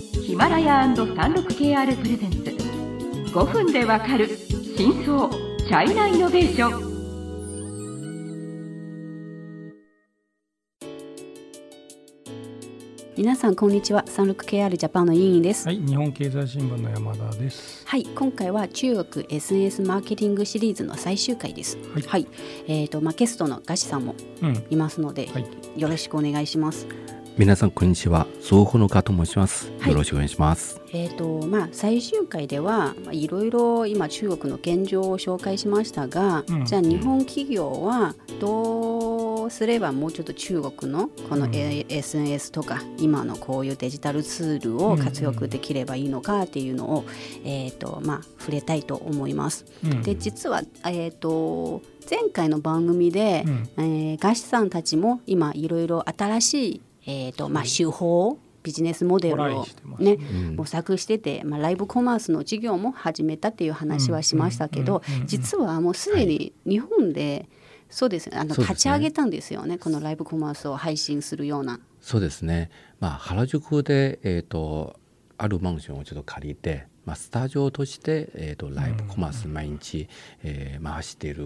ヒマラヤ &36KR プレゼンツ。5分でわかる真相チャイナイノベーション。皆さんこんにちは。36KR ジャパンの委員です。はい、日本経済新聞の山田です。はい、今回は中国 SNS マーケティングシリーズの最終回です。はい。えっ、とまあゲストのガシさんもうん、いますので、はい。よろしくお願いします。皆さんこんにちは。総合の加と申します。はいよろしくお願いします。えっ、とまあ最終回ではまあいろいろ今中国の現状を紹介しましたが、うんじゃあ日本企業はどうすればもうちょっと中国のこの、うんえー SNS とか今のこういうデジタルツールを活用できればいいのかっていうのを、えっ、とまあ触れたいと思います。うん、で実は、えー、と前回の番組で、うん、えーガシさんたちも今いろいろ新しい、えーとまあ、手法ビジネスモデルをねうん。模索してて、まあ、ライブコマースの事業も始めたっていう話はしましたけど実はもうすでに日本で、そうです。ねあの立ち上げたんですよねこのライブコマースを配信するような。そうですね。まあ原宿でえっ、とあるマンションをちょっと借りて、まあスタジオとしてえっ、とライブコマース毎日、えー回している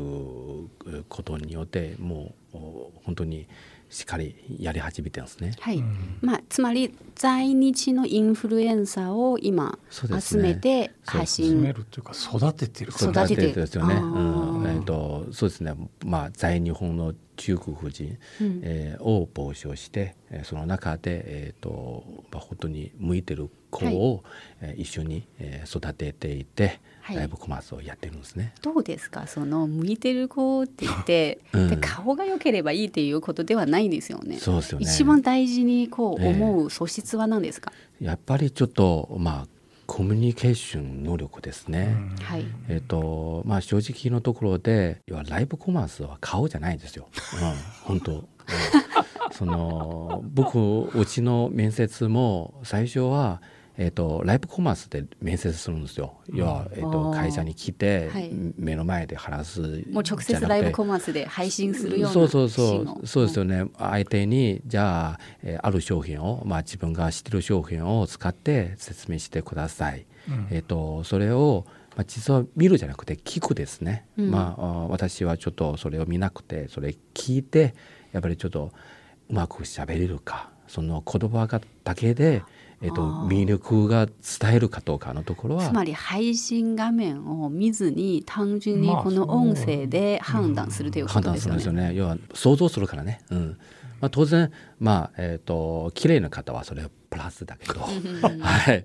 ことによってもうお本当にしっかりやり始めてますね。はい。うん。まあ、つまり在日のインフルエンサーを今集ね。めて発信、進めるっていうか育ててるそう育てて育ですよね。あうーん、えっ、とそうですね。まあ在日本の中国人、うんえーを募集して、えーその中でえっ、とまあ本当に向いてる子を、えー一緒に、えー育てていて、はいライブコマースをやってるんですね。どうですか？その向いてる子って言って、うんで顔が良ければいいっていうことではないんですよね。そうですよね。一番大事にこうええ思う素質は何ですか、やっぱりちょっとまあコミュニケーション能力ですね。はいえっ、とまあ正直のところで要はライブコマースは顔じゃないんですよ。うん、本当。うんその僕うちの面接も最初はえっ、とライブコマースで面接するんですよ。要はえっ、あとー。会社に来て、はい。目の前で話すもう直接ライブコマースで配信するようなそうそうそう。そうですよね、相手にじゃあ、えーある商品を、まあ、自分が知ってる商品を使って説明してください、うん。えっ、とそれを、まあ、実は見るじゃなくて聞くですね、うん。まああ私はちょっとそれを見なくてそれ聞いてやっぱりちょっとうまく喋れるかその言葉がだけで、えっとあー魅力が伝えるかどうかのところはつまり配信画面を見ずに単純にまあこの音声で判断するというこ判とですよね。断するんですよね。要は想像するからね。うん。まあ当然まあえっ、と綺麗な方はそれはプラスだけど、はい。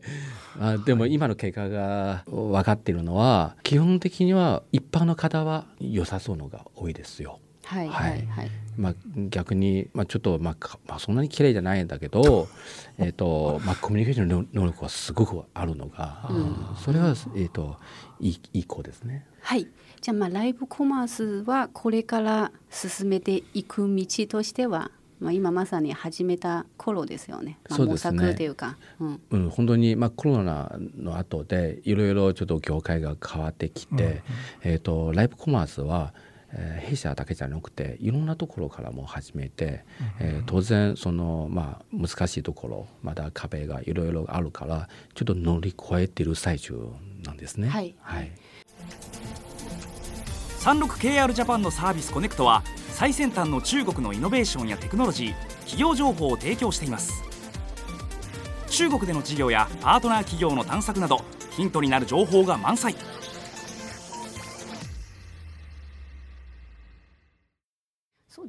あでも今の結果が分かっているのは基本的には一般の方は良さそうのが多いですよ。はいははいいはい。まあ、逆に、まあ、ちょっと、まあかまあ、そんなに綺麗じゃないんだけど、えっとまあ、コミュニケーションの能力はすごくあるのが、うんそれは、えっといいいい子ですね。はい。じゃあまあライブコマースはこれから進めていく道としては、まあ今まさに始めた頃ですよね。まあ、模索というか、うん、うん、本当に、まあ、コロナの後でいろいろちょっと業界が変わってきて、えー、とライブコマースは、えー弊社だけじゃなくていろんなところからも始めて、えー当然その、まあ、難しいところまだ壁がいろいろあるからちょっと乗り越えている最中なんですね。はい。はい、36KR ジャパンのサービスコネクトは最先端の中国のイノベーションやテクノロジー企業情報を提供しています。中国での事業やパートナー企業の探索などヒントになる情報が満載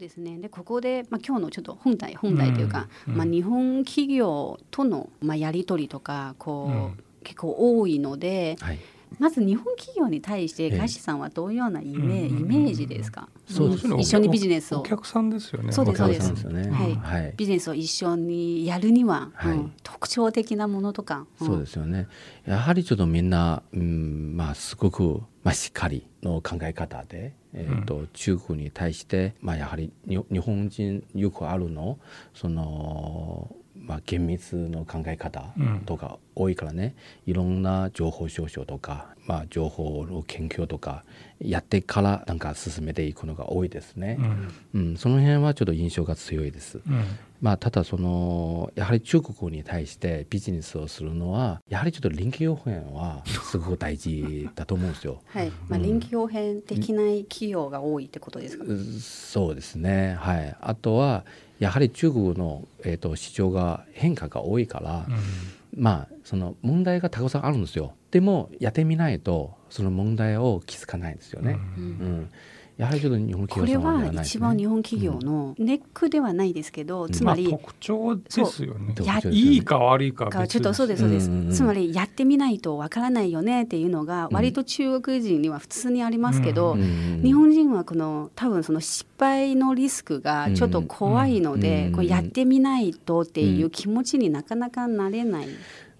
ですね。でここでまあ今日のちょっと本題本題というか、うんうん。まあ日本企業とのまあやり取りとかこう、うん。結構多いので、はいまず日本企業に対してええ。ガシさんはどういうようなイメ,、イメージですか？そうですね。一緒にビジネスを。お客さんですよね。そうですお客さんですよね。はい。はい。ビジネスを一緒にやるには、はい。うん特徴的なものとか、ん。そうですよね。やはりちょっとみんな、うん、まあすごく、まあ、しっかりの考え方で、えーと中国に対して、まあ、やはりに日本人よくあるのそのまあ、厳密の考え方うん。とか多いからね、いろんな情報少々とか、まあ、情報の研究とかやってからなんか進めていくのが多いですね。うん。うん、その辺はちょっと印象が強いです。うん。まあ、ただそのやはり中国に対してビジネスをするのはやはりちょっと臨機応変はすごく大事だと思うんですよ。はい、まあ、うん。臨機応変できない企業が多いってことですか、うそうですね、はい、あとはやはり中国の、えー、と市場が変化が多いから、まあその問題がたくさんあるんですよ。でもやってみないとその問題を気づかないんですよね。ううんんやはりちょっと日本これ企業さんはでははないですね一番日本企業のネックではないですけど、ん。まあつまり、特徴ですよね。そうや特徴ですよね。いいか悪いかちょっとそうですそうです、うんうんうん。つまりやってみないとわからないよねっていうのが割と中国人には普通にありますけど、うんうん日本人はこの多分その失敗のリスクがちょっと怖いので、うん。こうやってみないとっていう気持ちになかなかなれない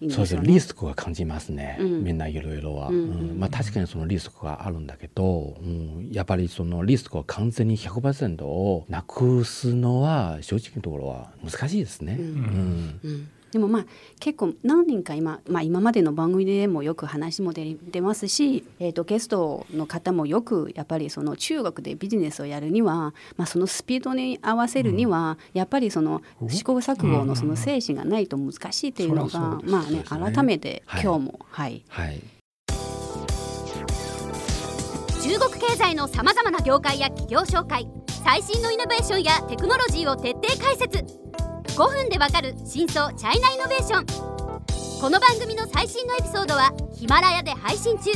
んですそうです。よね。ねリスクは感じますね、うん。みんないろいろは、うんうん。まあ、確かにそのリスクがあるんだけど、うん、やっぱりそのリスクを完全に100%をなくすのは正直なところは難しいですね。ううんん。うんでもまあ結構何人か今、まあ、今までの番組でもよく話も出出ますし、えー、とゲストの方もよくやっぱりその中国でビジネスをやるには、まあ、そのスピードに合わせるには、やっぱりその試行錯誤のその精神がないと難しいっていうのがまあね改めてはい。今日もはい。はい。中国経済のさまざまな業界や企業紹介最新のイノベーションやテクノロジーを徹底解説5分でわかる真相チャイナイノベーション。この番組の最新のエピソードはヒマラヤで配信中。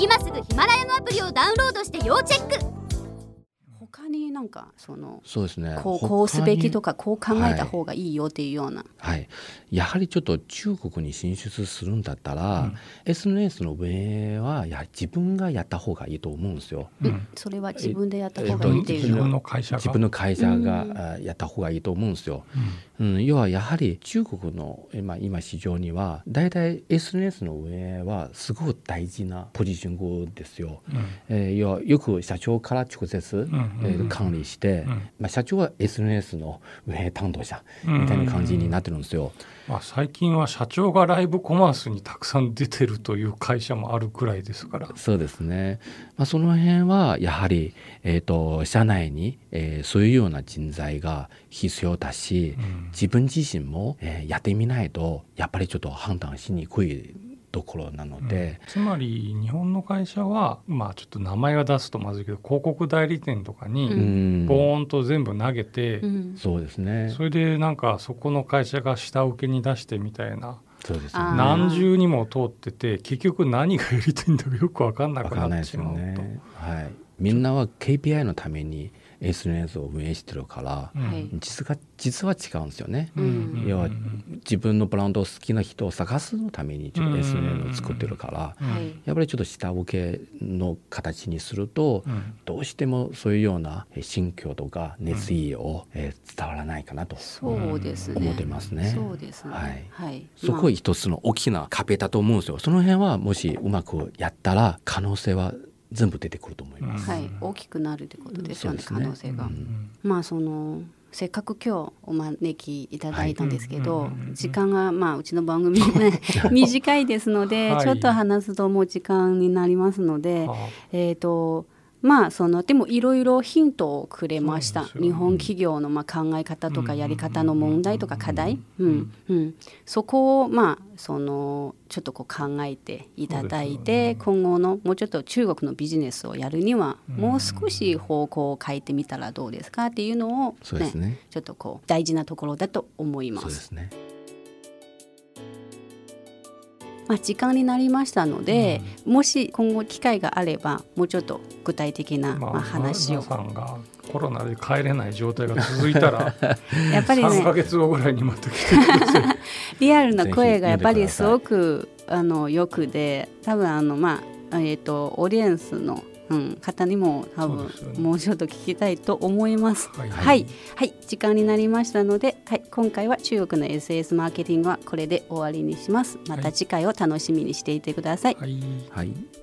今すぐヒマラヤのアプリをダウンロードして要チェック。になんかそのそうですね。こうこうすべきとか、かこう考えた方がいいよっていうような、はい、やはりちょっと中国に進出するんだったら、うん。SNS の運営はやはり自分がやった方がいいと思うんですよ。うん。それは自分でやった方えっとがいいっていう。のは、自分の会社が？自分の会社が、やった方がいいと思うんですよ。うん。うん、要はやはり中国の今今市場には大体 SNS の運営はすごく大事なポジションですよ。うん。えー、要はよく社長から直接、ん。えー管理して、うん。まあ、社長は SNS の運営担当者うん。みたいな感じになってるんですよ。まあ、最近は社長がライブコマースにたくさん出てるという会社もあるくらいですから。そうですね、まあ、その辺はやはり、えー、と社内に、えーそういうような人材が必要だし、うん。自分自身も、えーやってみないとやっぱりちょっと判断しにくいところなので、つまり日本の会社はまあちょっと名前は出すとまずいけど広告代理店とかうにうん。ボーンと全部投げて、うん。そうですね。それでなんかそこの会社が下請けに出してみたいな。そうですね。何重にも通ってて結局何がやりたいんだかよく分かんなくわからないですよなってしまうと。ね、はい、みんなは KPI のために SNS を運営してるから、うんはい実が実は違うんですよね。うん要はうん自分のブランドを好きな人を探すのためにちょっとうん SNS を作ってるから、やっぱりちょっと下請けの形にすると、うんどうしてもそういうようなえ心境とか熱意を、えー伝わらないかなと。思ってますね。そうですね。はいはい。そこ一つの大きな壁だと思うんですよ。その辺はもしうまくやったら可能性は全部出てくると思います。まあはい、大きくなるってことですよね。ね可能性が。うんまあそのせっかく今日お招きいただいたんですけど、時間がまあうちの番組ね 短いですので、はいちょっと話すともう時間になりますので、あえっ、とまあそのでもいろいろヒントをくれました、ね日本企業のまあ考え方とかうんやり方の問題とか課題、ううんんうん、そこをまあそのちょっとこう考えていただいて、ね今後のもうちょっと中国のビジネスをやるには、うんもう少し方向を変えてみたらどうですかっていうのを、そうですね。ちょっとこう大事なところだと思いま。そうですすね。まあ時間になりましたので、もし今後機会があればもうちょっと具体的なまあ話を。皆さんがコロナで帰れない状態が続いたら やっぱり3ヶね月後ぐらいにまた来てく ださい。リアルな声がやっぱりすごくあのよくで多分あのまあえっ、とオーディエンスの、うん、方にも多分もうちょっと聞きたいと思います。はいはい、はい、時間になりましたので、はい、今回は中国の SS マーケティングはこれで終わりにします。また次回を楽しみにしていてください。はいはい。